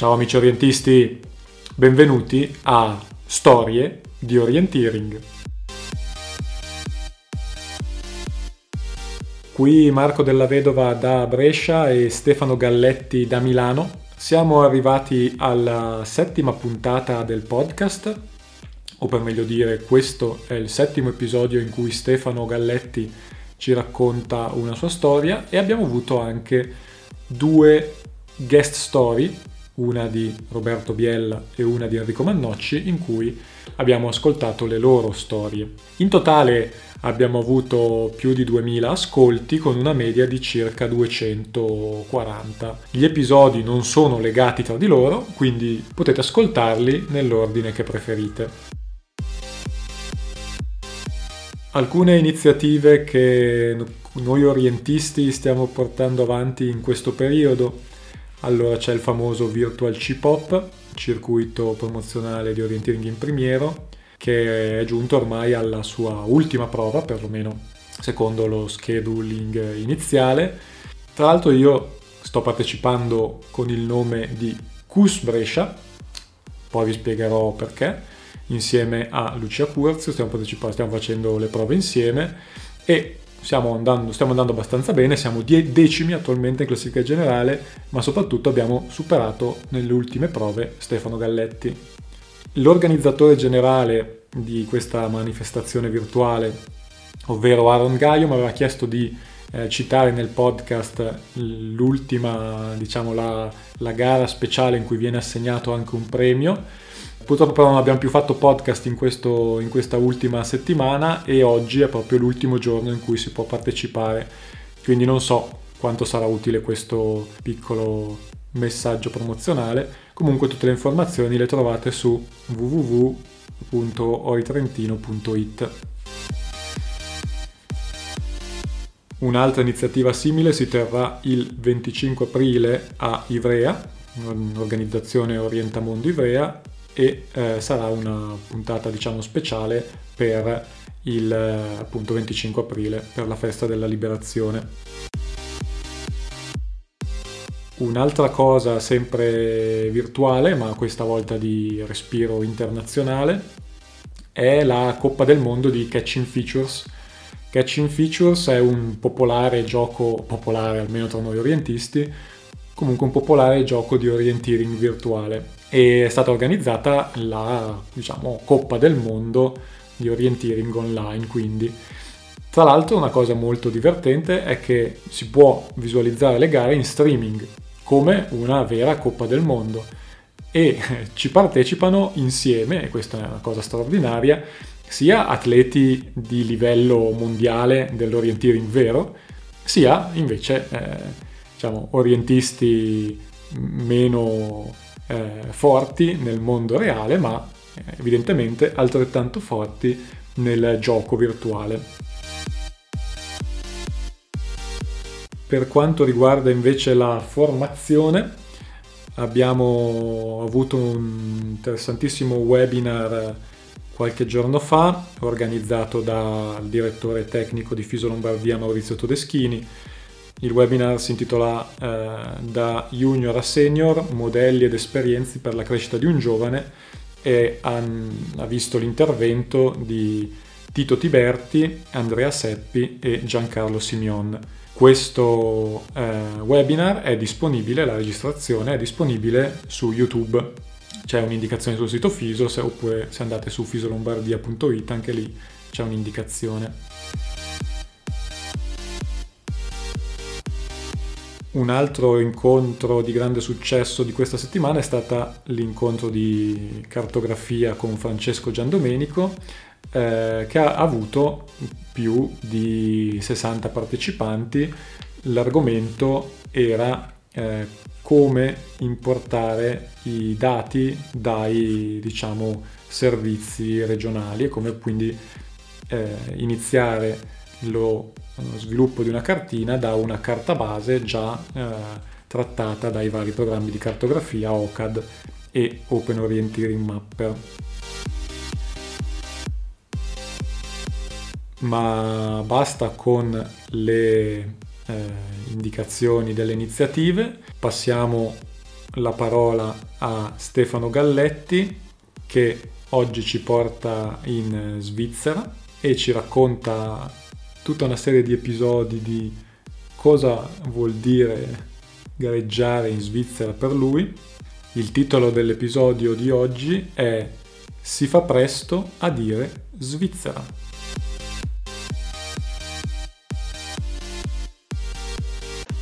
Ciao amici orientisti, benvenuti a Storie di Orienteering. Qui Marco della Vedova da Brescia e Stefano Galletti da Milano. Siamo arrivati alla settima puntata del podcast, o per meglio dire questo è il settimo episodio in cui Stefano Galletti ci racconta una sua storia e abbiamo avuto anche due guest story una di Roberto Biella e una di Enrico Mannocci, in cui abbiamo ascoltato le loro storie. In totale abbiamo avuto più di 2000 ascolti con una media di circa 240. Gli episodi non sono legati tra di loro, quindi potete ascoltarli nell'ordine che preferite. Alcune iniziative che noi orientisti stiamo portando avanti in questo periodo allora c'è il famoso Virtual C-Pop, circuito promozionale di orienteering in primiero, che è giunto ormai alla sua ultima prova, perlomeno secondo lo scheduling iniziale. Tra l'altro io sto partecipando con il nome di Cus Brescia, poi vi spiegherò perché, insieme a Lucia Curzio, stiamo, stiamo facendo le prove insieme e stiamo andando, stiamo andando abbastanza bene, siamo decimi attualmente in classifica generale, ma soprattutto abbiamo superato nelle ultime prove Stefano Galletti. L'organizzatore generale di questa manifestazione virtuale, ovvero Aaron Gaio, mi aveva chiesto di eh, citare nel podcast l'ultima, diciamo, la, la gara speciale in cui viene assegnato anche un premio Purtroppo però non abbiamo più fatto podcast in, questo, in questa ultima settimana e oggi è proprio l'ultimo giorno in cui si può partecipare, quindi non so quanto sarà utile questo piccolo messaggio promozionale. Comunque tutte le informazioni le trovate su www.oitrentino.it. Un'altra iniziativa simile si terrà il 25 aprile a Ivrea, un'organizzazione Orientamondo Ivrea, e eh, sarà una puntata diciamo speciale per il appunto 25 aprile per la festa della liberazione. Un'altra cosa sempre virtuale, ma questa volta di respiro internazionale, è la Coppa del Mondo di Catching Features. Catching Features è un popolare gioco, popolare almeno tra noi orientisti, comunque un popolare gioco di orienteering virtuale è stata organizzata la diciamo, Coppa del Mondo di Orienteering Online, quindi. Tra l'altro una cosa molto divertente è che si può visualizzare le gare in streaming come una vera Coppa del Mondo. E ci partecipano insieme, e questa è una cosa straordinaria, sia atleti di livello mondiale dell'orienteering vero, sia invece eh, diciamo, orientisti meno eh, forti nel mondo reale, ma eh, evidentemente altrettanto forti nel gioco virtuale. Per quanto riguarda invece la formazione, abbiamo avuto un interessantissimo webinar qualche giorno fa, organizzato dal direttore tecnico di Fiso Lombardia Maurizio Todeschini, il webinar si intitola eh, Da junior a senior, modelli ed esperienze per la crescita di un giovane e ha, ha visto l'intervento di Tito Tiberti, Andrea Seppi e Giancarlo Simeon. Questo eh, webinar è disponibile, la registrazione è disponibile su YouTube. C'è un'indicazione sul sito Fiso, oppure se andate su fisolombardia.it anche lì c'è un'indicazione. Un altro incontro di grande successo di questa settimana è stato l'incontro di cartografia con Francesco Giandomenico eh, che ha avuto più di 60 partecipanti. L'argomento era eh, come importare i dati dai diciamo, servizi regionali e come quindi eh, iniziare lo sviluppo di una cartina da una carta base già eh, trattata dai vari programmi di cartografia OCAD e Open Orienteering Mapper. Ma basta con le eh, indicazioni delle iniziative, passiamo la parola a Stefano Galletti che oggi ci porta in Svizzera e ci racconta tutta una serie di episodi di cosa vuol dire gareggiare in Svizzera per lui. Il titolo dell'episodio di oggi è Si fa presto a dire Svizzera.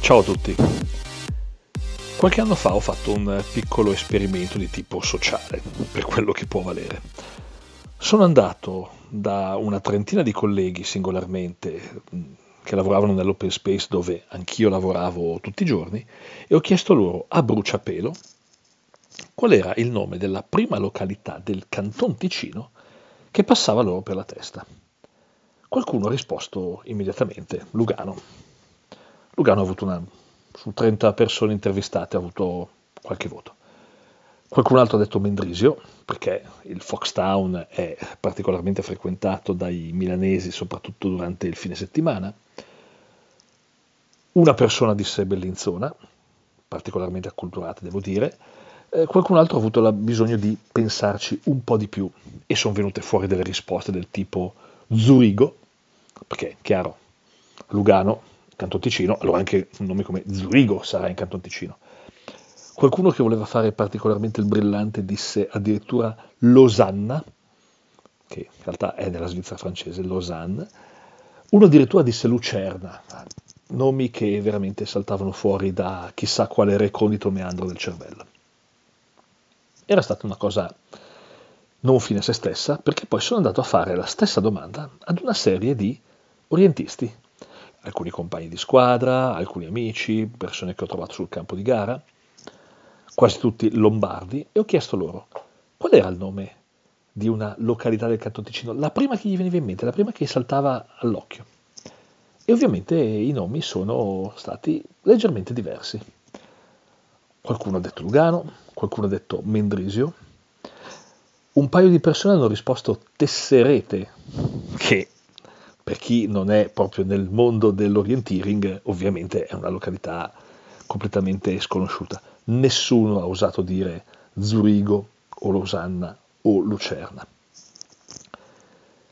Ciao a tutti. Qualche anno fa ho fatto un piccolo esperimento di tipo sociale, per quello che può valere. Sono andato da una trentina di colleghi singolarmente che lavoravano nell'open space dove anch'io lavoravo tutti i giorni e ho chiesto loro a bruciapelo qual era il nome della prima località del Canton Ticino che passava loro per la testa. Qualcuno ha risposto immediatamente Lugano. Lugano ha avuto una su 30 persone intervistate ha avuto qualche voto. Qualcun altro ha detto Mendrisio, perché il Foxtown è particolarmente frequentato dai milanesi, soprattutto durante il fine settimana. Una persona disse Bellinzona, particolarmente acculturata, devo dire. Eh, qualcun altro ha avuto la, bisogno di pensarci un po' di più e sono venute fuori delle risposte del tipo Zurigo, perché, chiaro, Lugano Canton Ticino, allora anche un nome come Zurigo sarà in Canton Ticino. Qualcuno che voleva fare particolarmente il brillante disse addirittura Losanna, che in realtà è nella Svizzera francese, Lausanne. Uno addirittura disse Lucerna, nomi che veramente saltavano fuori da chissà quale recondito meandro del cervello. Era stata una cosa non fine a se stessa, perché poi sono andato a fare la stessa domanda ad una serie di orientisti, alcuni compagni di squadra, alcuni amici, persone che ho trovato sul campo di gara, quasi tutti lombardi, e ho chiesto loro qual era il nome di una località del Canton Ticino, la prima che gli veniva in mente, la prima che saltava all'occhio. E ovviamente i nomi sono stati leggermente diversi. Qualcuno ha detto Lugano, qualcuno ha detto Mendrisio, un paio di persone hanno risposto Tesserete, che per chi non è proprio nel mondo dell'orienteering, ovviamente è una località completamente sconosciuta. Nessuno ha osato dire Zurigo o Losanna o Lucerna.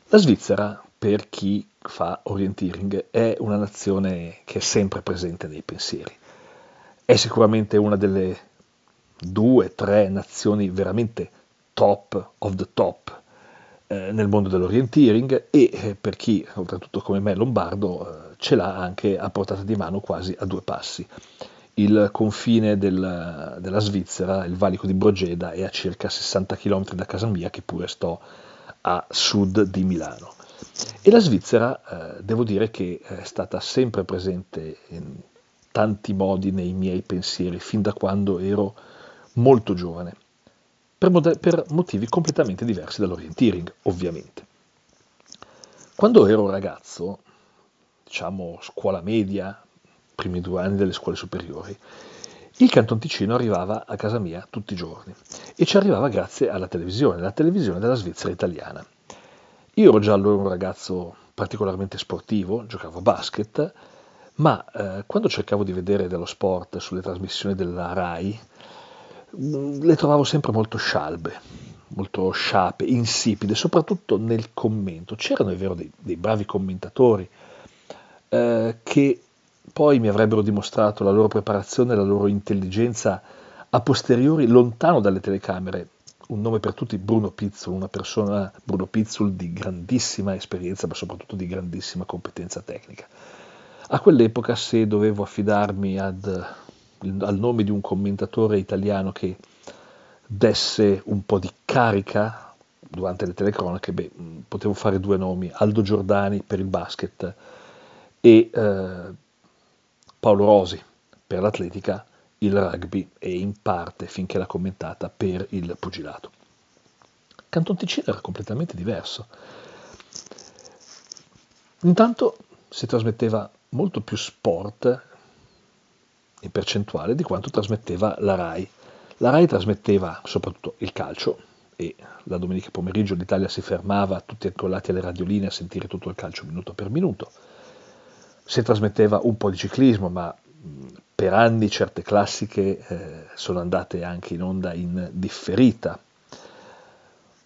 La Svizzera, per chi fa orienteering, è una nazione che è sempre presente nei pensieri. È sicuramente una delle due, tre nazioni veramente top of the top eh, nel mondo dell'orienteering e eh, per chi, oltretutto come me, lombardo, eh, ce l'ha anche a portata di mano quasi a due passi. Il confine del, della Svizzera, il valico di Brogeda, è a circa 60 km da casa mia, che pure sto a sud di Milano. E la Svizzera, eh, devo dire che è stata sempre presente in tanti modi nei miei pensieri, fin da quando ero molto giovane per, mod- per motivi completamente diversi dall'orienteering, ovviamente. Quando ero ragazzo, diciamo scuola media, primi due anni delle scuole superiori, il Canton Ticino arrivava a casa mia tutti i giorni e ci arrivava grazie alla televisione, la televisione della Svizzera italiana. Io ero già allora un ragazzo particolarmente sportivo, giocavo a basket, ma eh, quando cercavo di vedere dello sport sulle trasmissioni della RAI, le trovavo sempre molto scialbe, molto sciape, insipide, soprattutto nel commento. C'erano, è vero, dei, dei bravi commentatori eh, che poi mi avrebbero dimostrato la loro preparazione, la loro intelligenza a posteriori, lontano dalle telecamere. Un nome per tutti, Bruno Pizzul, una persona, Bruno Pizzul, di grandissima esperienza, ma soprattutto di grandissima competenza tecnica. A quell'epoca, se dovevo affidarmi ad al nome di un commentatore italiano che desse un po' di carica durante le telecronache, beh, potevo fare due nomi, Aldo Giordani per il basket e eh, Paolo Rosi per l'atletica, il rugby e in parte, finché l'ha commentata, per il pugilato. Canton Ticino era completamente diverso. Intanto si trasmetteva molto più sport in percentuale di quanto trasmetteva la RAI. La RAI trasmetteva soprattutto il calcio e la domenica pomeriggio l'Italia si fermava tutti accollati alle radioline a sentire tutto il calcio minuto per minuto. Si trasmetteva un po' di ciclismo, ma per anni certe classiche eh, sono andate anche in onda in differita.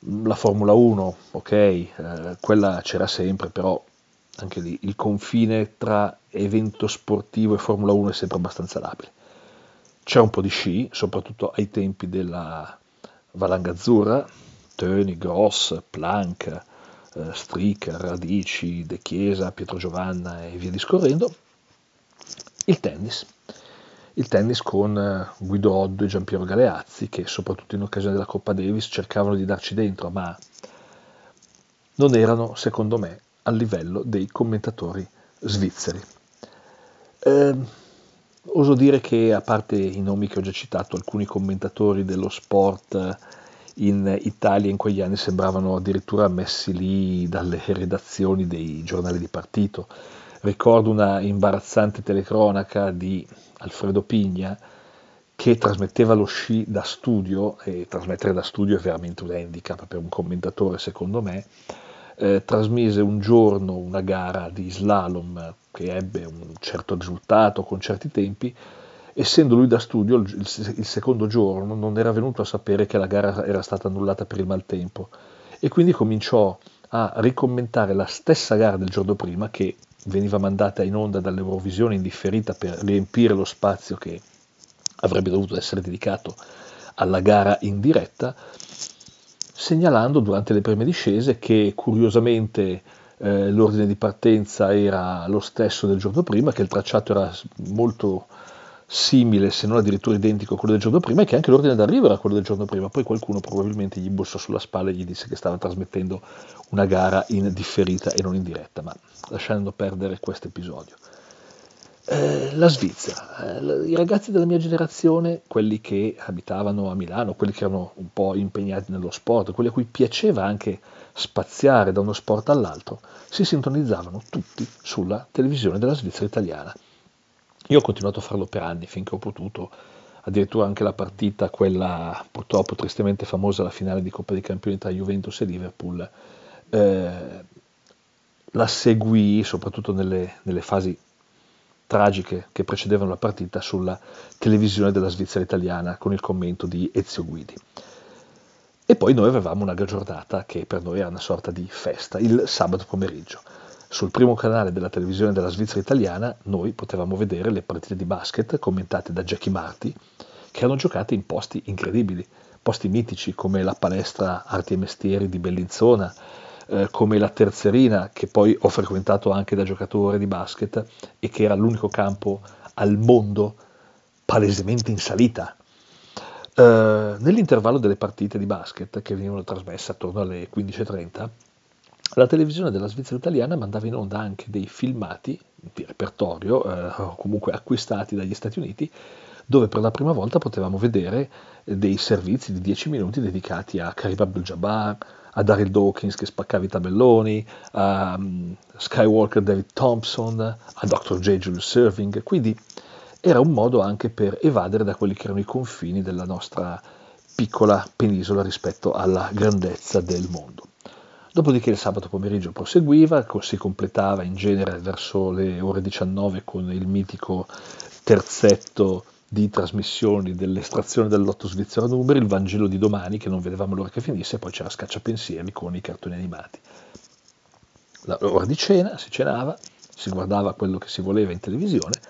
La Formula 1, ok, eh, quella c'era sempre, però anche lì il confine tra evento sportivo e Formula 1 è sempre abbastanza labile. C'è un po' di sci, soprattutto ai tempi della valanga azzurra, Töni, Gross, Planck, eh, Stricker, Radici, De Chiesa, Pietro Giovanna e via discorrendo. Il tennis. Il tennis con eh, Guido Oddo e Giampiero Galeazzi che soprattutto in occasione della Coppa Davis cercavano di darci dentro, ma non erano, secondo me, al livello dei commentatori svizzeri. Eh, oso dire che, a parte i nomi che ho già citato, alcuni commentatori dello sport in Italia in quegli anni sembravano addirittura messi lì dalle redazioni dei giornali di partito. Ricordo una imbarazzante telecronaca di Alfredo Pigna che trasmetteva lo sci da studio, e trasmettere da studio è veramente un handicap per un commentatore secondo me, eh, trasmise un giorno una gara di slalom che ebbe un certo risultato con certi tempi, essendo lui da studio il, il, secondo giorno non era venuto a sapere che la gara era stata annullata per il maltempo e quindi cominciò a ricommentare la stessa gara del giorno prima che veniva mandata in onda dall'Eurovisione indifferita per riempire lo spazio che avrebbe dovuto essere dedicato alla gara in diretta segnalando durante le prime discese che curiosamente eh, l'ordine di partenza era lo stesso del giorno prima, che il tracciato era molto simile, se non addirittura identico a quello del giorno prima, e che anche l'ordine d'arrivo era quello del giorno prima. Poi qualcuno probabilmente gli bussò sulla spalla e gli disse che stava trasmettendo una gara in differita e non in diretta, ma lasciando perdere questo episodio. Eh, la Svizzera, eh, i ragazzi della mia generazione, quelli che abitavano a Milano, quelli che erano un po' impegnati nello sport, quelli a cui piaceva anche spaziare da uno sport all'altro, si sintonizzavano tutti sulla televisione della Svizzera italiana. Io ho continuato a farlo per anni finché ho potuto, addirittura anche la partita, quella purtroppo tristemente famosa, la finale di Coppa dei Campioni tra Juventus e Liverpool, eh, la seguì soprattutto nelle, nelle fasi tragiche che precedevano la partita sulla televisione della Svizzera italiana con il commento di Ezio Guidi. E poi noi avevamo una giornata che per noi era una sorta di festa, il sabato pomeriggio. Sul primo canale della televisione della Svizzera italiana noi potevamo vedere le partite di basket commentate da Jackie Marti, che erano giocate in posti incredibili, posti mitici come la palestra Arti e Mestieri di Bellinzona, eh, come la Terzerina, che poi ho frequentato anche da giocatore di basket e che era l'unico campo al mondo palesemente in salita. Eh, nell'intervallo delle partite di basket che venivano trasmesse attorno alle 15.30, la televisione della Svizzera italiana mandava in onda anche dei filmati di repertorio, eh, comunque acquistati dagli Stati Uniti, dove per la prima volta potevamo vedere dei servizi di 10 minuti dedicati a Karim Abdul-Jabbar, a Daryl Dawkins che spaccava i tabelloni, a um, Skywalker David Thompson, a Dr. J. Julius Serving, quindi era un modo anche per evadere da quelli che erano i confini della nostra piccola penisola rispetto alla grandezza del mondo. Dopodiché il sabato pomeriggio proseguiva, si completava in genere verso le ore 19 con il mitico terzetto di trasmissioni dell'estrazione dell'otto svizzero numeri, il Vangelo di domani, che non vedevamo l'ora che finisse, e poi c'era Scacciapensieri con i cartoni animati. L'ora di cena, si cenava, si guardava quello che si voleva in televisione,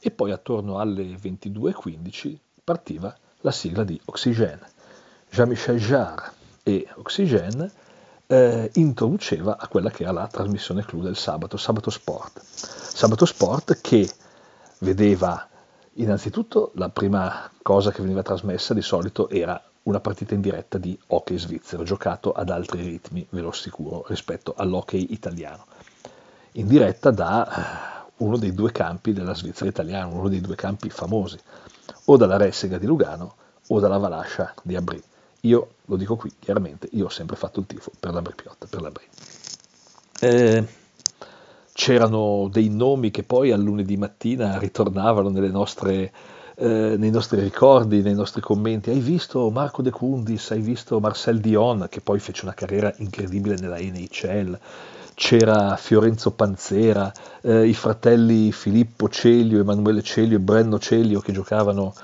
e poi attorno alle 22.15 partiva la sigla di Oxygène. Jean-Michel Jarre e Oxygène eh, introduceva a quella che era la trasmissione clou del sabato, Sabato Sport. Sabato Sport che vedeva Innanzitutto la prima cosa che veniva trasmessa di solito era una partita in diretta di hockey svizzero, giocato ad altri ritmi, ve lo assicuro, rispetto all'hockey italiano. In diretta da eh, uno dei due campi della Svizzera italiana, uno dei due campi famosi, o dalla Ressega di Lugano o dalla Valascia di Abri. Io lo dico qui chiaramente, io ho sempre fatto il tifo per l'Abri Piotta, per l'Abri. Eh, c'erano dei nomi che poi al lunedì mattina ritornavano nostre, eh, nei nostri ricordi, nei nostri commenti. Hai visto Marco De Cundis, hai visto Marcel Dion, che poi fece una carriera incredibile nella NHL. c'era Fiorenzo Panzera, eh, i fratelli Filippo Celio, Emanuele Celio e Brenno Celio che giocavano,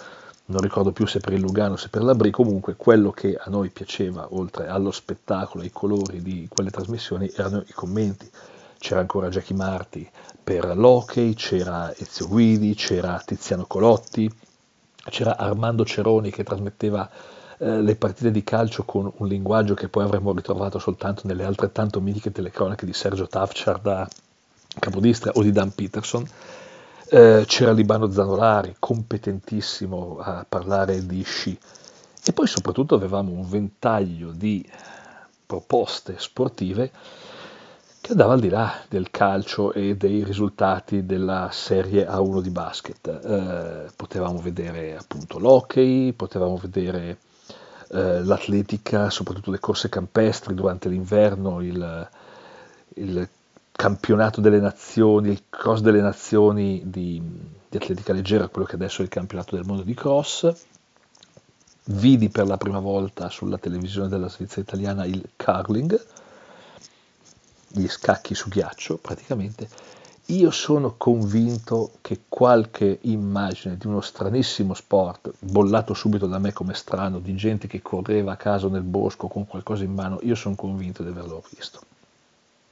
non ricordo più se per il Lugano o se per la Bri, comunque quello che a noi piaceva, oltre allo spettacolo, ai colori di quelle trasmissioni, erano i commenti. C'era ancora Jackie Marti per l'hockey, c'era Ezio Guidi, c'era Tiziano Colotti, c'era Armando Ceroni che trasmetteva eh, le partite di calcio con un linguaggio che poi avremmo ritrovato soltanto nelle altrettanto mitiche telecronache di Sergio Tafchar da Capodistra o di Dan Peterson. Eh, c'era Libano Zanolari, competentissimo a parlare di sci. E poi soprattutto avevamo un ventaglio di proposte sportive che andava al di là del calcio e dei risultati della Serie A1 di basket. Eh, potevamo vedere appunto l'hockey, potevamo vedere eh, l'atletica, soprattutto le corse campestri durante l'inverno, il, il, campionato delle nazioni, il cross delle nazioni di, di atletica leggera, quello che adesso è il campionato del mondo di cross. Vidi per la prima volta sulla televisione della Svizzera italiana il curling, gli scacchi su ghiaccio praticamente, io sono convinto che qualche immagine di uno stranissimo sport, bollato subito da me come strano, di gente che correva a caso nel bosco con qualcosa in mano, io sono convinto di averlo visto.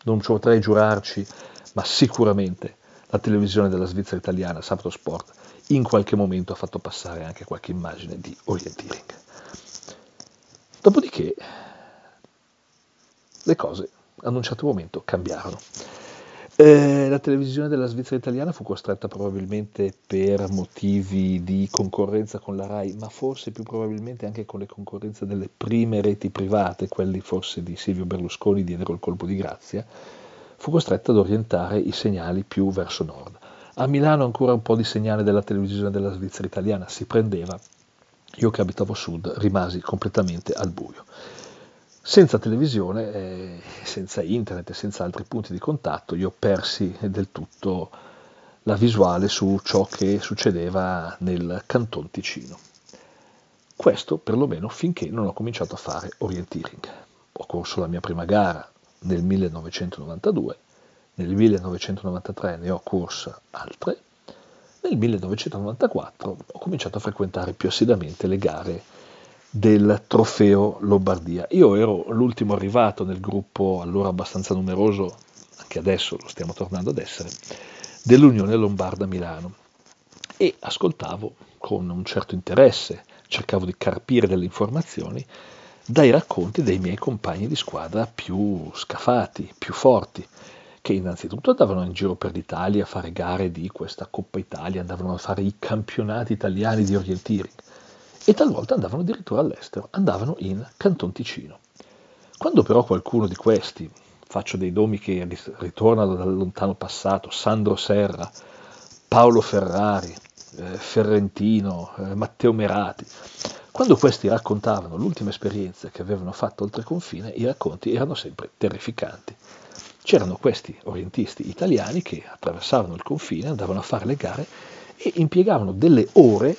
Non ci potrei giurarci, ma sicuramente la televisione della Svizzera italiana, Sabato Sport, in qualche momento ha fatto passare anche qualche immagine di orienteering. Dopodiché le cose ad un certo momento cambiarono. Eh, la televisione della Svizzera italiana fu costretta probabilmente per motivi di concorrenza con la RAI, ma forse più probabilmente anche con le concorrenze delle prime reti private, quelli forse di Silvio Berlusconi diedero il colpo di grazia, fu costretta ad orientare i segnali più verso nord. A Milano ancora un po' di segnale della televisione della Svizzera italiana si prendeva, io che abitavo a sud rimasi completamente al buio. Senza televisione, senza internet e senza altri punti di contatto, io persi del tutto la visuale su ciò che succedeva nel Canton Ticino. Questo perlomeno finché non ho cominciato a fare orienteering. Ho corso la mia prima gara nel 1992, nel 1993 ne ho corsa altre, nel 1994 ho cominciato a frequentare più assiduamente le gare del trofeo Lombardia. Io ero l'ultimo arrivato nel gruppo, allora abbastanza numeroso, anche adesso lo stiamo tornando ad essere, dell'Unione Lombarda Milano e ascoltavo con un certo interesse, cercavo di carpire delle informazioni dai racconti dei miei compagni di squadra più scafati, più forti, che innanzitutto andavano in giro per l'Italia a fare gare di questa Coppa Italia, andavano a fare i campionati italiani di orienteering e talvolta andavano addirittura all'estero, andavano in Canton Ticino. Quando però qualcuno di questi, faccio dei nomi che ritornano dal lontano passato, Sandro Serra, Paolo Ferrari, eh, Ferrentino, eh, Matteo Merati, quando questi raccontavano l'ultima esperienza che avevano fatto oltre confine, i racconti erano sempre terrificanti. C'erano questi orientisti italiani che attraversavano il confine, andavano a fare le gare e impiegavano delle ore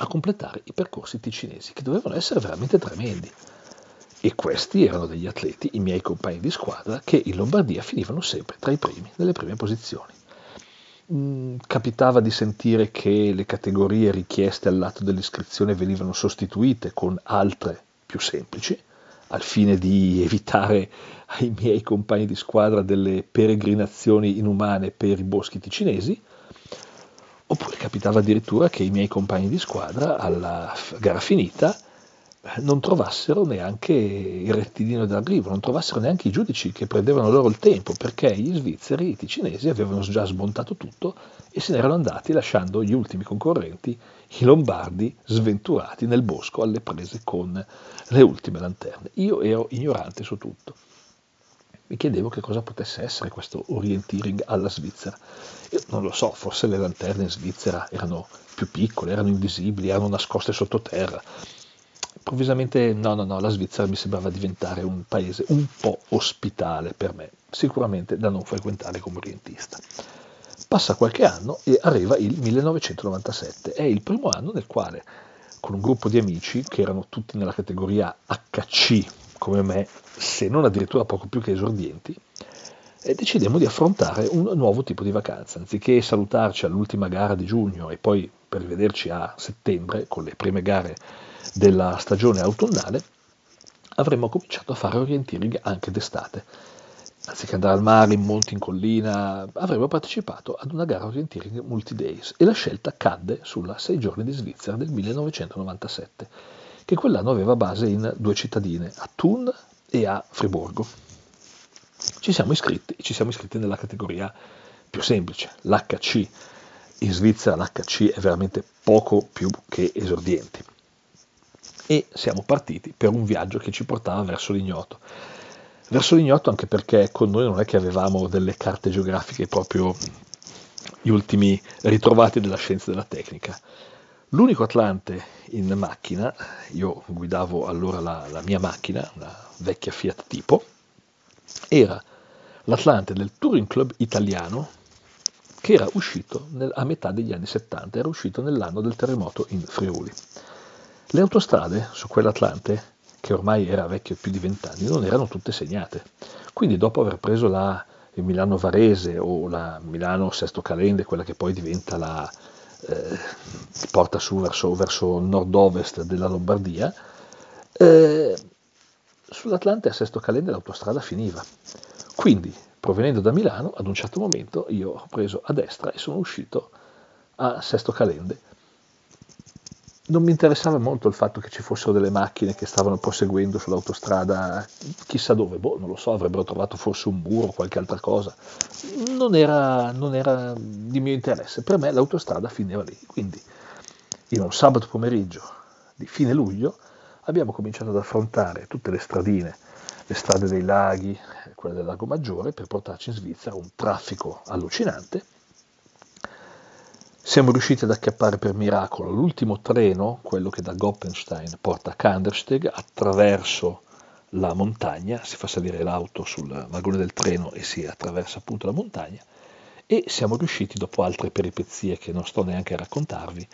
a completare i percorsi ticinesi, che dovevano essere veramente tremendi. E questi erano degli atleti, i miei compagni di squadra, che in Lombardia finivano sempre tra i primi, nelle prime posizioni. Mm, capitava di sentire che le categorie richieste all'atto dell'iscrizione venivano sostituite con altre più semplici, al fine di evitare ai miei compagni di squadra delle peregrinazioni inumane per i boschi ticinesi, Oppure capitava addirittura che i miei compagni di squadra, alla gara finita, non trovassero neanche il rettilineo d'arrivo, non trovassero neanche i giudici che prendevano loro il tempo, perché gli svizzeri, i ticinesi, avevano già smontato tutto e se ne erano andati lasciando gli ultimi concorrenti, i lombardi, sventurati nel bosco alle prese con le ultime lanterne. Io ero ignorante su tutto mi chiedevo che cosa potesse essere questo orienteering alla Svizzera. Io non lo so, forse le lanterne in Svizzera erano più piccole, erano invisibili, erano nascoste sottoterra. Improvvisamente no, no, no, la Svizzera mi sembrava diventare un paese un po' ospitale per me, sicuramente da non frequentare come orientista. Passa qualche anno e arriva il 1997, è il primo anno nel quale con un gruppo di amici che erano tutti nella categoria HC come me, se non addirittura poco più che esordienti, e decidemmo di affrontare un nuovo tipo di vacanza. Anziché salutarci all'ultima gara di giugno e poi per rivederci a settembre con le prime gare della stagione autunnale, avremmo cominciato a fare orienteering anche d'estate. Anziché andare al mare, in monti, in collina, avremmo partecipato ad una gara orienteering multi-days e la scelta cadde sulla 6 giorni di Svizzera del 1997, che quell'anno aveva base in due cittadine, a Thun e a Friburgo. Ci siamo iscritti, ci siamo iscritti nella categoria più semplice, l'HC. In Svizzera l'HC è veramente poco più che esordienti e siamo partiti per un viaggio che ci portava verso l'ignoto. Verso l'ignoto anche perché con noi non è che avevamo delle carte geografiche proprio gli ultimi ritrovati della scienza e della tecnica. L'unico Atlante in macchina, io guidavo allora la, la mia macchina, una vecchia Fiat Tipo, era l'Atlante del Touring Club italiano che era uscito nel, a metà degli anni 70, era uscito nell'anno del terremoto in Friuli. Le autostrade su quell'Atlante, che ormai era vecchio più di vent'anni, non erano tutte segnate. Quindi dopo aver preso la Milano Varese o la Milano Sesto Calende, quella che poi diventa la eh, porta su verso, verso nord-ovest della Lombardia, eh, sull'Atlante a Sesto Calende l'autostrada finiva. Quindi, provenendo da Milano, ad un certo momento io ho preso a destra e sono uscito a Sesto Calende non mi interessava molto il fatto che ci fossero delle macchine che stavano proseguendo sull'autostrada, chissà dove, boh, non lo so, avrebbero trovato forse un muro o qualche altra cosa. Non era, non era di mio interesse, per me l'autostrada finiva lì. Quindi in un sabato pomeriggio di fine luglio abbiamo cominciato ad affrontare tutte le stradine, le strade dei laghi, quelle del Lago Maggiore, per portarci in Svizzera, un traffico allucinante siamo riusciti ad acchiappare per miracolo l'ultimo treno, quello che da Goppenstein porta a Kandersteg, attraverso la montagna, si fa salire l'auto sul vagone del treno e si attraversa appunto la montagna e siamo riusciti, dopo altre peripezie che non sto neanche a raccontarvi,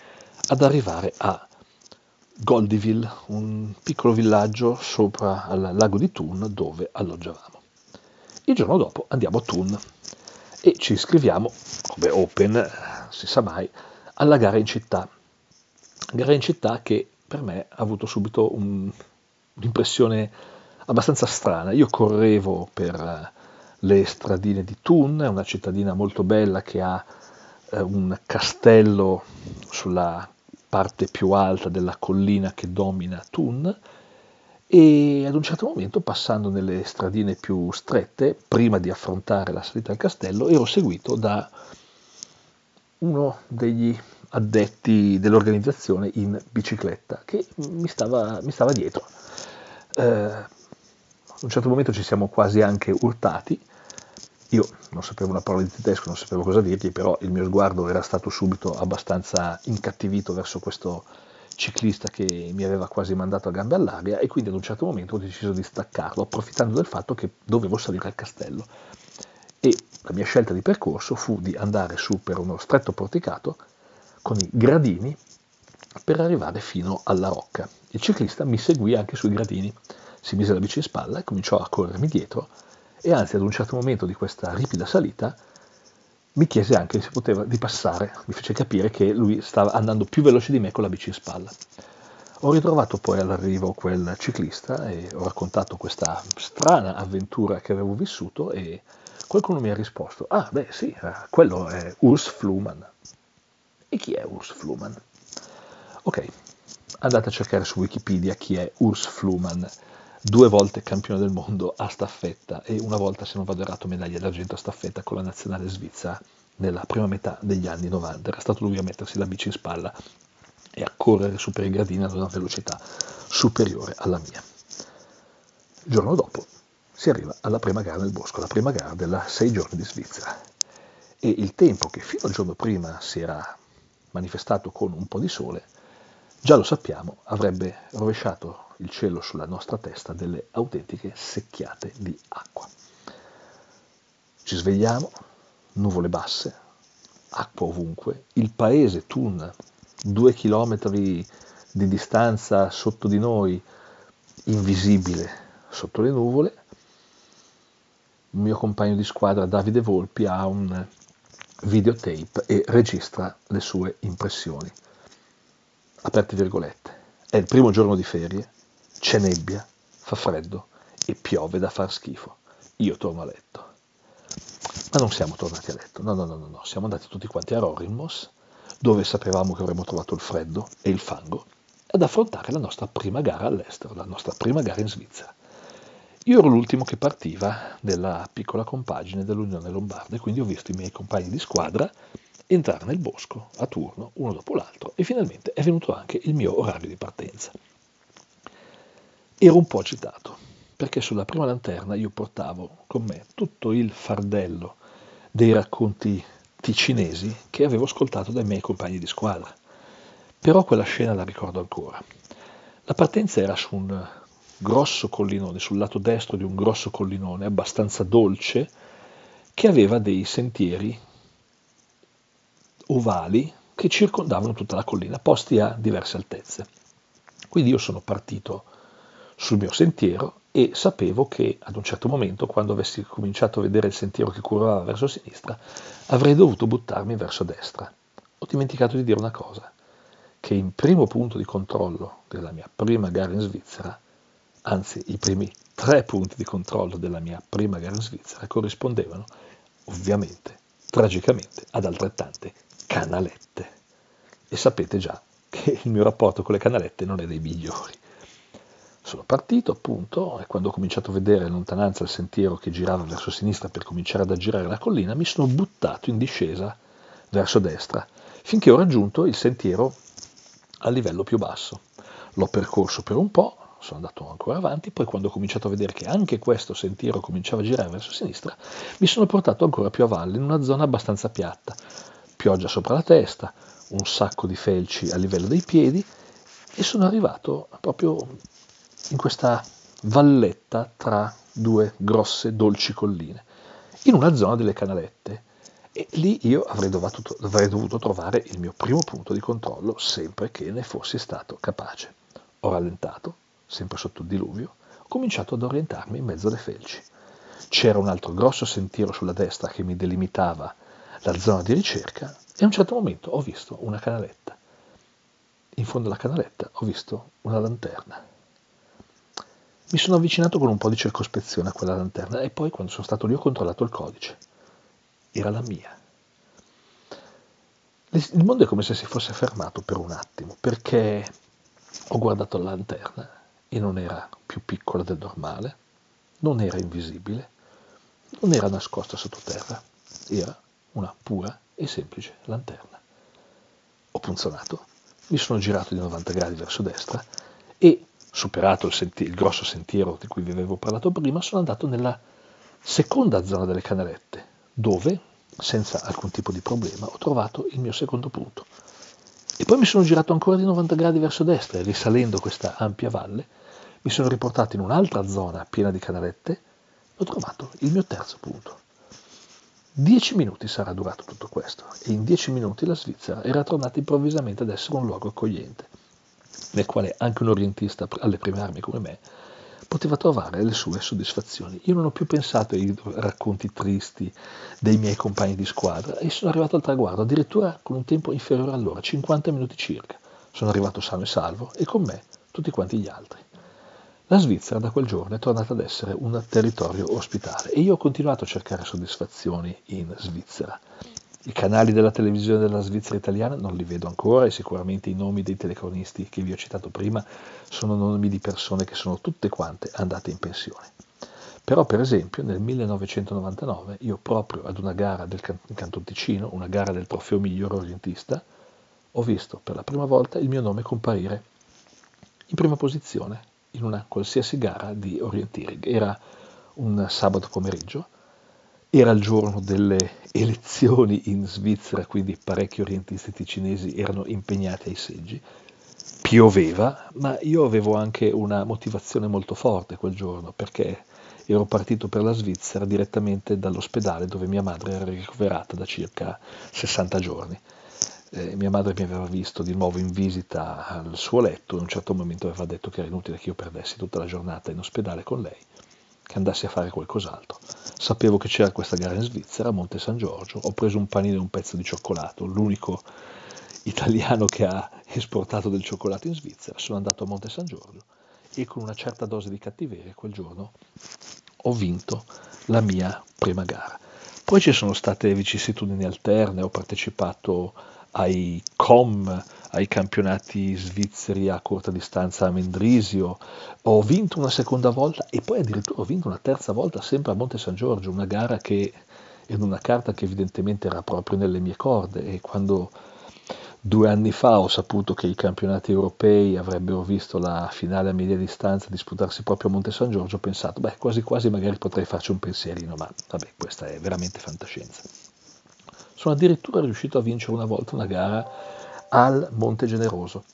ad arrivare a Goldiville, un piccolo villaggio sopra al lago di Thun dove alloggiavamo. Il giorno dopo andiamo a Thun e ci iscriviamo come open si sa mai, alla gara in città. Gara in città che per me ha avuto subito un, un'impressione abbastanza strana. Io correvo per eh, le stradine di Thun, una cittadina molto bella che ha eh, un castello sulla parte più alta della collina che domina Thun e ad un certo momento passando nelle stradine più strette, prima di affrontare la salita al castello, ero seguito da uno degli addetti dell'organizzazione in bicicletta che mi stava, mi stava dietro. Eh, a un certo momento ci siamo quasi anche urtati. Io non sapevo una parola di tedesco, non sapevo cosa dirgli, però il mio sguardo era stato subito abbastanza incattivito verso questo ciclista che mi aveva quasi mandato a gambe all'aria e quindi ad un certo momento ho deciso di staccarlo, approfittando del fatto che dovevo salire al castello e la mia scelta di percorso fu di andare su per uno stretto porticato con i gradini per arrivare fino alla rocca. Il ciclista mi seguì anche sui gradini, si mise la bici in spalla e cominciò a corrermi dietro e anzi ad un certo momento di questa ripida salita mi chiese anche se poteva di passare, mi fece capire che lui stava andando più veloce di me con la bici in spalla. Ho ritrovato poi all'arrivo quel ciclista e ho raccontato questa strana avventura che avevo vissuto e qualcuno mi ha risposto, ah beh sì, eh, quello è Urs Fluman. E chi è Urs Fluman? Ok, andate a cercare su Wikipedia chi è Urs Fluman, due volte campione del mondo a staffetta e una volta, se non vado errato, medaglia d'argento a staffetta con la nazionale svizzera nella prima metà degli anni 90. Era stato lui a mettersi la bici in spalla e a correre su per i gradini ad una velocità superiore alla mia. Il giorno dopo si arriva alla prima gara nel bosco, la prima gara della sei giorni di Svizzera. E il tempo che fino al giorno prima si era manifestato con un po' di sole, già lo sappiamo, avrebbe rovesciato il cielo sulla nostra testa delle autentiche secchiate di acqua. Ci svegliamo, nuvole basse, acqua ovunque, il paese Thun, due chilometri di distanza sotto di noi, invisibile sotto le nuvole, il mio compagno di squadra Davide Volpi ha un videotape e registra le sue impressioni. Aperte virgolette. È il primo giorno di ferie, c'è nebbia, fa freddo e piove da far schifo. Io torno a letto. Ma non siamo tornati a letto, no, no, no, no, siamo andati tutti quanti a Rorimos, dove sapevamo che avremmo trovato il freddo e il fango, ad affrontare la nostra prima gara all'estero, la nostra prima gara in Svizzera. Io ero l'ultimo che partiva della piccola compagine dell'Unione Lombarda e quindi ho visto i miei compagni di squadra entrare nel bosco a turno, uno dopo l'altro, e finalmente è venuto anche il mio orario di partenza. Ero un po' agitato, perché sulla prima lanterna io portavo con me tutto il fardello dei racconti ticinesi che avevo ascoltato dai miei compagni di squadra. Però quella scena la ricordo ancora. La partenza era su un grosso collinone, sul lato destro di un grosso collinone abbastanza dolce, che aveva dei sentieri ovali che circondavano tutta la collina, posti a diverse altezze. Quindi io sono partito sul mio sentiero e sapevo che ad un certo momento, quando avessi cominciato a vedere il sentiero che curvava verso sinistra, avrei dovuto buttarmi verso destra. Ho dimenticato di dire una cosa, che in primo punto di controllo della mia prima gara in Svizzera anzi i primi tre punti di controllo della mia prima gara in Svizzera corrispondevano ovviamente, tragicamente, ad altrettante canalette. E sapete già che il mio rapporto con le canalette non è dei migliori. Sono partito appunto e quando ho cominciato a vedere in lontananza il sentiero che girava verso sinistra per cominciare ad aggirare la collina, mi sono buttato in discesa verso destra finché ho raggiunto il sentiero a livello più basso. L'ho percorso per un po', sono andato ancora avanti, poi quando ho cominciato a vedere che anche questo sentiero cominciava a girare verso sinistra, mi sono portato ancora più a valle, in una zona abbastanza piatta, pioggia sopra la testa, un sacco di felci a livello dei piedi e sono arrivato proprio in questa valletta tra due grosse dolci colline, in una zona delle canalette. E lì io avrei dovuto, avrei dovuto trovare il mio primo punto di controllo, sempre che ne fossi stato capace. Ho rallentato, sempre sotto il diluvio, ho cominciato ad orientarmi in mezzo alle felci. C'era un altro grosso sentiero sulla destra che mi delimitava la zona di ricerca e a un certo momento ho visto una canaletta. In fondo alla canaletta ho visto una lanterna. Mi sono avvicinato con un po' di circospezione a quella lanterna e poi quando sono stato lì ho controllato il codice. Era la mia. Il mondo è come se si fosse fermato per un attimo perché ho guardato la lanterna e non era più piccola del normale, non era invisibile, non era nascosta sottoterra, era una pura e semplice lanterna. Ho punzonato, mi sono girato di 90 gradi verso destra e, superato il, senti- il grosso sentiero di cui vi avevo parlato prima, sono andato nella seconda zona delle canalette, dove, senza alcun tipo di problema, ho trovato il mio secondo punto. E poi mi sono girato ancora di 90 gradi verso destra e risalendo questa ampia valle mi sono riportato in un'altra zona piena di canalette e ho trovato il mio terzo punto. Dieci minuti sarà durato tutto questo e in dieci minuti la Svizzera era tornata improvvisamente ad essere un luogo accogliente, nel quale anche un orientista alle prime armi come me poteva trovare le sue soddisfazioni. Io non ho più pensato ai racconti tristi dei miei compagni di squadra e sono arrivato al traguardo addirittura con un tempo inferiore all'ora, 50 minuti circa. Sono arrivato sano e salvo e con me tutti quanti gli altri. La Svizzera da quel giorno è tornata ad essere un territorio ospitale e io ho continuato a cercare soddisfazioni in Svizzera. I canali della televisione della Svizzera italiana non li vedo ancora e sicuramente i nomi dei telecronisti che vi ho citato prima sono nomi di persone che sono tutte quante andate in pensione. Però per esempio nel 1999 io proprio ad una gara del Canton Ticino, una gara del trofeo miglior orientista, ho visto per la prima volta il mio nome comparire in prima posizione in una qualsiasi gara di orienteering. Era un sabato pomeriggio era il giorno delle elezioni in Svizzera, quindi parecchi orientisti ticinesi erano impegnati ai seggi. Pioveva, ma io avevo anche una motivazione molto forte quel giorno perché ero partito per la Svizzera direttamente dall'ospedale dove mia madre era ricoverata da circa 60 giorni. Eh, mia madre mi aveva visto di nuovo in visita al suo letto a un certo momento aveva detto che era inutile che io perdessi tutta la giornata in ospedale con lei che andassi a fare qualcos'altro. Sapevo che c'era questa gara in Svizzera, a Monte San Giorgio, ho preso un panino e un pezzo di cioccolato, l'unico italiano che ha esportato del cioccolato in Svizzera, sono andato a Monte San Giorgio e con una certa dose di cattiveria quel giorno ho vinto la mia prima gara. Poi ci sono state vicissitudini alterne, ho partecipato ai COM, ai campionati svizzeri a corta distanza a Mendrisio, ho vinto una seconda volta e poi addirittura ho vinto una terza volta sempre a Monte San Giorgio, una gara che, ed una carta che evidentemente era proprio nelle mie corde e quando Due anni fa ho saputo che i campionati europei avrebbero visto la finale a media distanza disputarsi proprio a Monte San Giorgio, ho pensato, beh, quasi quasi magari potrei farci un pensierino, ma vabbè, questa è veramente fantascienza. Sono addirittura riuscito a vincere una volta una gara al Monte Generoso.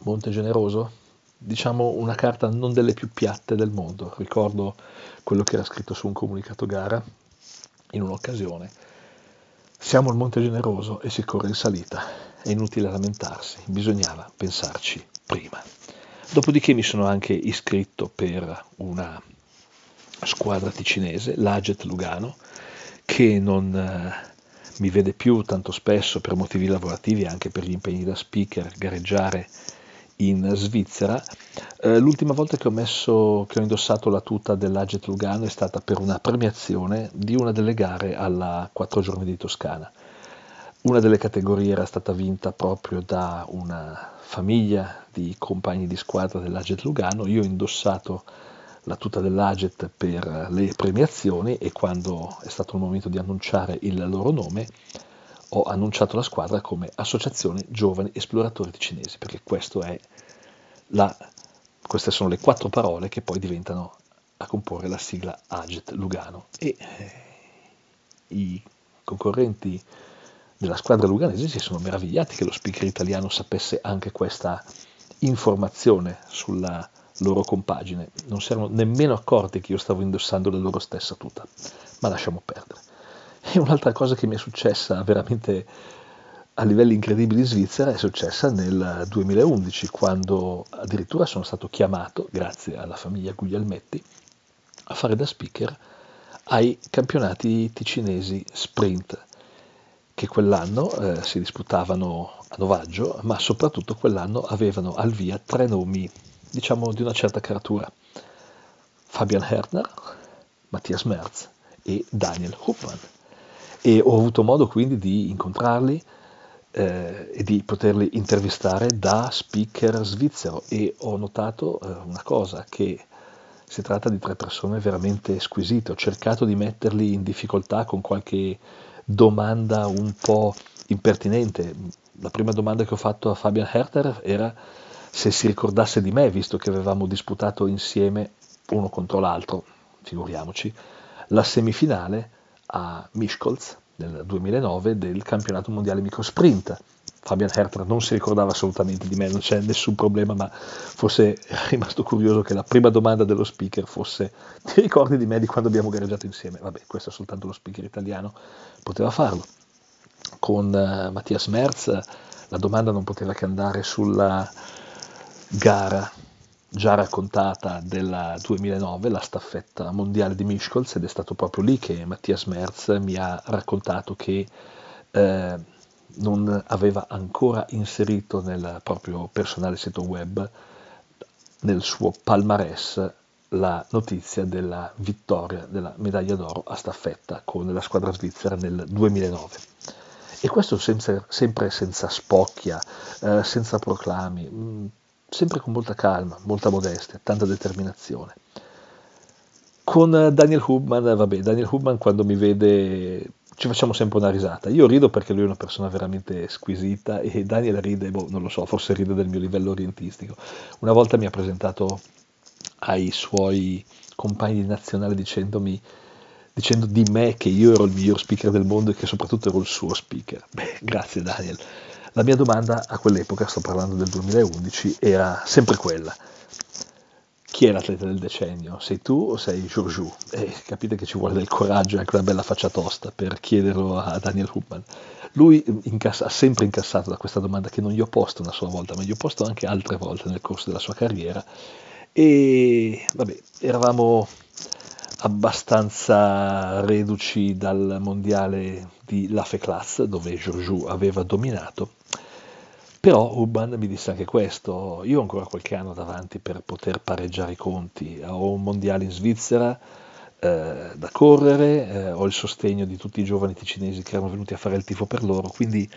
Monte Generoso, diciamo una carta non delle più piatte del mondo, ricordo quello che era scritto su un comunicato gara in un'occasione siamo al Monte Generoso e si corre in salita. È inutile lamentarsi, bisognava pensarci prima. Dopodiché mi sono anche iscritto per una squadra ticinese, l'Aget Lugano, che non eh, mi vede più tanto spesso per motivi lavorativi e anche per gli impegni da speaker gareggiare in Svizzera. Eh, l'ultima volta che ho, messo, che ho indossato la tuta dell'Aget Lugano è stata per una premiazione di una delle gare alla 4 giorni di Toscana. Una delle categorie era stata vinta proprio da una famiglia di compagni di squadra dell'Aget Lugano. Io ho indossato la tuta dell'Aget per le premiazioni e quando è stato il momento di annunciare il loro nome ho annunciato la squadra come Associazione Giovani Esploratori Ticinesi, perché la, queste sono le quattro parole che poi diventano a comporre la sigla Aget Lugano. E eh, i concorrenti della squadra luganese si sono meravigliati che lo speaker italiano sapesse anche questa informazione sulla loro compagine. Non si erano nemmeno accorti che io stavo indossando la loro stessa tuta, ma lasciamo perdere. E un'altra cosa che mi è successa veramente a livelli incredibili in Svizzera è successa nel 2011, quando addirittura sono stato chiamato, grazie alla famiglia Guglielmetti, a fare da speaker ai campionati ticinesi sprint, che quell'anno eh, si disputavano a Novaggio, ma soprattutto quell'anno avevano al via tre nomi, diciamo di una certa caratura. Fabian Herner, Mattias Merz e Daniel Hupman e ho avuto modo quindi di incontrarli eh, e di poterli intervistare da speaker svizzero e ho notato eh, una cosa che si tratta di tre persone veramente squisite, ho cercato di metterli in difficoltà con qualche domanda un po' impertinente. La prima domanda che ho fatto a Fabian Herter era se si ricordasse di me, visto che avevamo disputato insieme uno contro l'altro, figuriamoci, la semifinale a Miskolc nel 2009 del campionato mondiale microsprint. Fabian Herter non si ricordava assolutamente di me, non c'è nessun problema, ma fosse rimasto curioso che la prima domanda dello speaker fosse ti ricordi di me di quando abbiamo gareggiato insieme? Vabbè, questo è soltanto lo speaker italiano, poteva farlo. Con uh, Mattias Merz la domanda non poteva che andare sulla gara già raccontata del 2009, la staffetta mondiale di Miskolc, ed è stato proprio lì che Mattias Merz mi ha raccontato che eh, non aveva ancora inserito nel proprio personale sito web, nel suo palmarès, la notizia della vittoria della medaglia d'oro a staffetta con la squadra svizzera nel 2009. E questo senza, sempre senza spocchia, eh, senza proclami, mh, sempre con molta calma, molta modestia, tanta determinazione. Con eh, Daniel Hubman, eh, vabbè, Daniel Hubman quando mi vede ci facciamo sempre una risata. Io rido perché lui è una persona veramente squisita e Daniel ride, boh, non lo so, forse ride del mio livello orientistico. Una volta mi ha presentato ai suoi compagni di nazionale dicendomi dicendo di me che io ero il miglior speaker del mondo e che soprattutto ero il suo speaker. Beh, grazie Daniel. La mia domanda a quell'epoca, sto parlando del 2011, era sempre quella. Chi è l'atleta del decennio? Sei tu o sei Giorgiù? E capite che ci vuole del coraggio e anche una bella faccia tosta per chiederlo a Daniel Hubman. Lui incassa, ha sempre incassato da questa domanda che non gli ho posto una sola volta, ma gli ho posto anche altre volte nel corso della sua carriera e vabbè, eravamo abbastanza reduci dal mondiale di La Class dove Giorgiù aveva dominato però Urban mi disse anche questo, io ho ancora qualche anno davanti per poter pareggiare i conti, ho un mondiale in Svizzera eh, da correre, eh, ho il sostegno di tutti i giovani ticinesi che erano venuti a fare il tifo per loro, quindi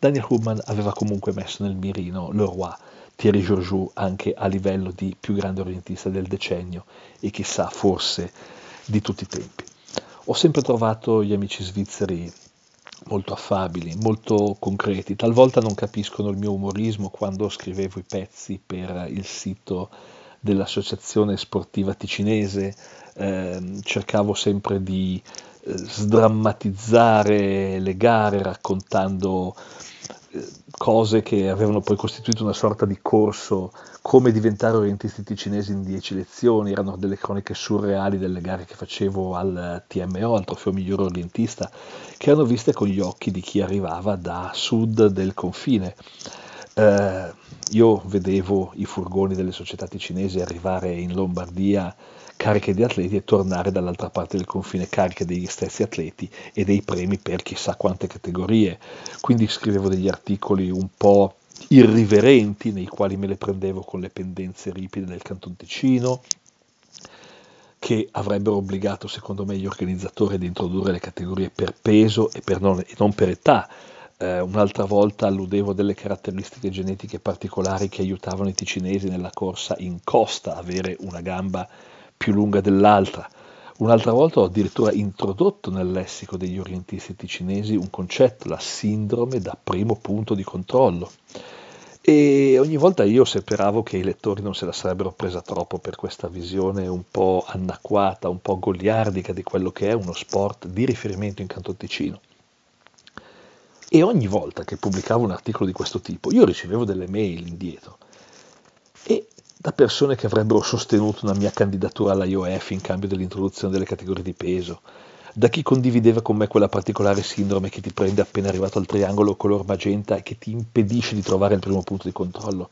Daniel Urban aveva comunque messo nel mirino Leroy Thierry Georgiou anche a livello di più grande orientista del decennio e chissà forse di tutti i tempi. Ho sempre trovato gli amici svizzeri molto affabili, molto concreti, talvolta non capiscono il mio umorismo quando scrivevo i pezzi per il sito dell'associazione sportiva ticinese, eh, cercavo sempre di sdrammatizzare le gare raccontando cose che avevano poi costituito una sorta di corso come diventare orientisti ticinesi in 10 lezioni, erano delle croniche surreali delle gare che facevo al TMO, al trofeo miglior orientista, che erano viste con gli occhi di chi arrivava da sud del confine. Eh, io vedevo i furgoni delle società ticinesi arrivare in Lombardia cariche di atleti e tornare dall'altra parte del confine cariche degli stessi atleti e dei premi per chissà quante categorie. Quindi scrivevo degli articoli un po' irriverenti nei quali me le prendevo con le pendenze ripide del Canton Ticino, che avrebbero obbligato secondo me gli organizzatori ad introdurre le categorie per peso e, per non, e non, per età. Eh, un'altra volta alludevo delle caratteristiche genetiche particolari che aiutavano i ticinesi nella corsa in costa, avere una gamba più lunga dell'altra. Un'altra volta ho addirittura introdotto nel lessico degli orientisti ticinesi un concetto, la sindrome da primo punto di controllo. E ogni volta io speravo che i lettori non se la sarebbero presa troppo per questa visione un po' anacquata, un po' goliardica di quello che è uno sport di riferimento in Canton Ticino. E ogni volta che pubblicavo un articolo di questo tipo, io ricevevo delle mail indietro. E da persone che avrebbero sostenuto una mia candidatura all'IOF in cambio dell'introduzione delle categorie di peso, da chi condivideva con me quella particolare sindrome che ti prende appena arrivato al triangolo color magenta e che ti impedisce di trovare il primo punto di controllo,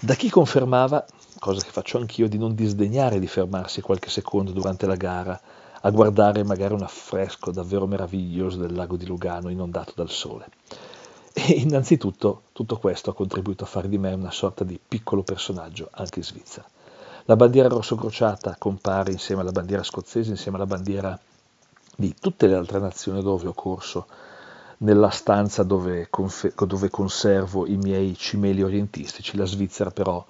da chi confermava, cosa che faccio anch'io, di non disdegnare di fermarsi qualche secondo durante la gara a guardare magari un affresco davvero meraviglioso del lago di Lugano inondato dal sole. E innanzitutto tutto questo ha contribuito a fare di me una sorta di piccolo personaggio anche in Svizzera. La bandiera rosso-crociata compare insieme alla bandiera scozzese, insieme alla bandiera di tutte le altre nazioni dove ho corso, nella stanza dove, confe- dove conservo i miei cimeli orientistici. La Svizzera però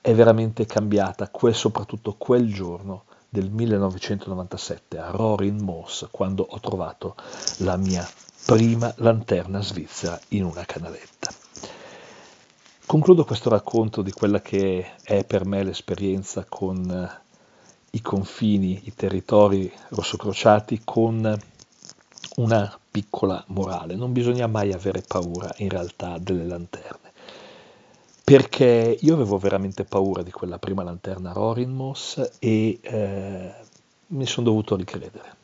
è veramente cambiata, quel, soprattutto quel giorno del 1997 a Rorin Moss, quando ho trovato la mia prima lanterna svizzera in una canaletta. Concludo questo racconto di quella che è per me l'esperienza con eh, i confini, i territori rossocrociati con una piccola morale. Non bisogna mai avere paura in realtà delle lanterne, perché io avevo veramente paura di quella prima lanterna Rorinmos e eh, mi sono dovuto ricredere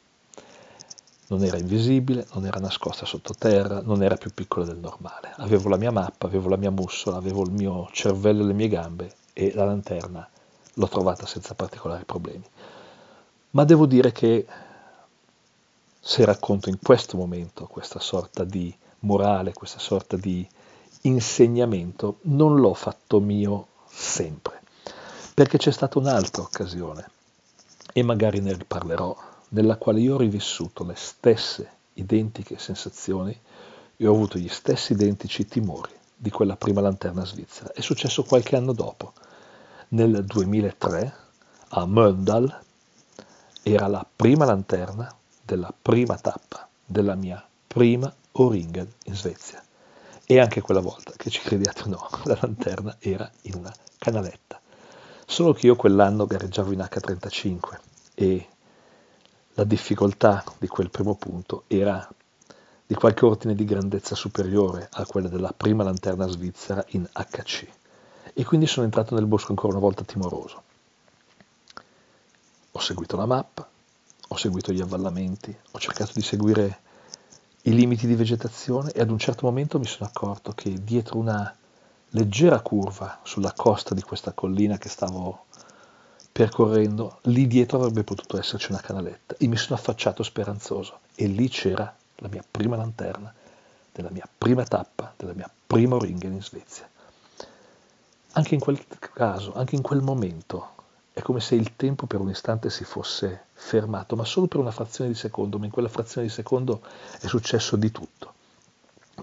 non era invisibile, non era nascosta sottoterra, non era più piccola del normale. Avevo la mia mappa, avevo la mia bussola, avevo il mio cervello e le mie gambe e la lanterna l'ho trovata senza particolari problemi. Ma devo dire che se racconto in questo momento questa sorta di morale, questa sorta di insegnamento, non l'ho fatto mio sempre, perché c'è stata un'altra occasione e magari ne riparlerò nella quale io ho rivissuto le stesse identiche sensazioni e ho avuto gli stessi identici timori di quella prima lanterna svizzera. È successo qualche anno dopo, nel 2003, a Mölndal, era la prima lanterna della prima tappa della mia prima O-Ringen in Svezia. E anche quella volta, che ci crediate o no, la lanterna era in una canaletta. Solo che io quell'anno gareggiavo in H35 e la difficoltà di quel primo punto era di qualche ordine di grandezza superiore a quella della prima lanterna svizzera in HC e quindi sono entrato nel bosco ancora una volta timoroso. Ho seguito la mappa, ho seguito gli avvallamenti, ho cercato di seguire i limiti di vegetazione e ad un certo momento mi sono accorto che dietro una leggera curva sulla costa di questa collina che stavo percorrendo, lì dietro avrebbe potuto esserci una canaletta. E mi sono affacciato speranzoso e lì c'era la mia prima lanterna della mia prima tappa, della mia prima Ringen in Svezia. Anche in quel caso, anche in quel momento, è come se il tempo per un istante si fosse fermato, ma solo per una frazione di secondo, ma in quella frazione di secondo è successo di tutto.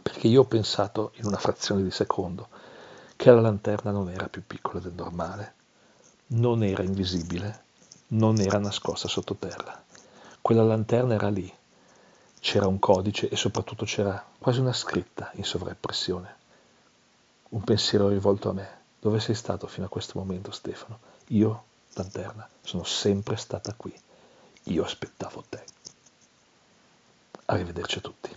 Perché io ho pensato in una frazione di secondo che la lanterna non era più piccola del normale, non era invisibile, non era nascosta sottoterra. Quella lanterna era lì, c'era un codice e soprattutto c'era quasi una scritta in sovraimpressione. Un pensiero rivolto a me. Dove sei stato fino a questo momento, Stefano? Io, lanterna, sono sempre stata qui. Io aspettavo te. Arrivederci a tutti.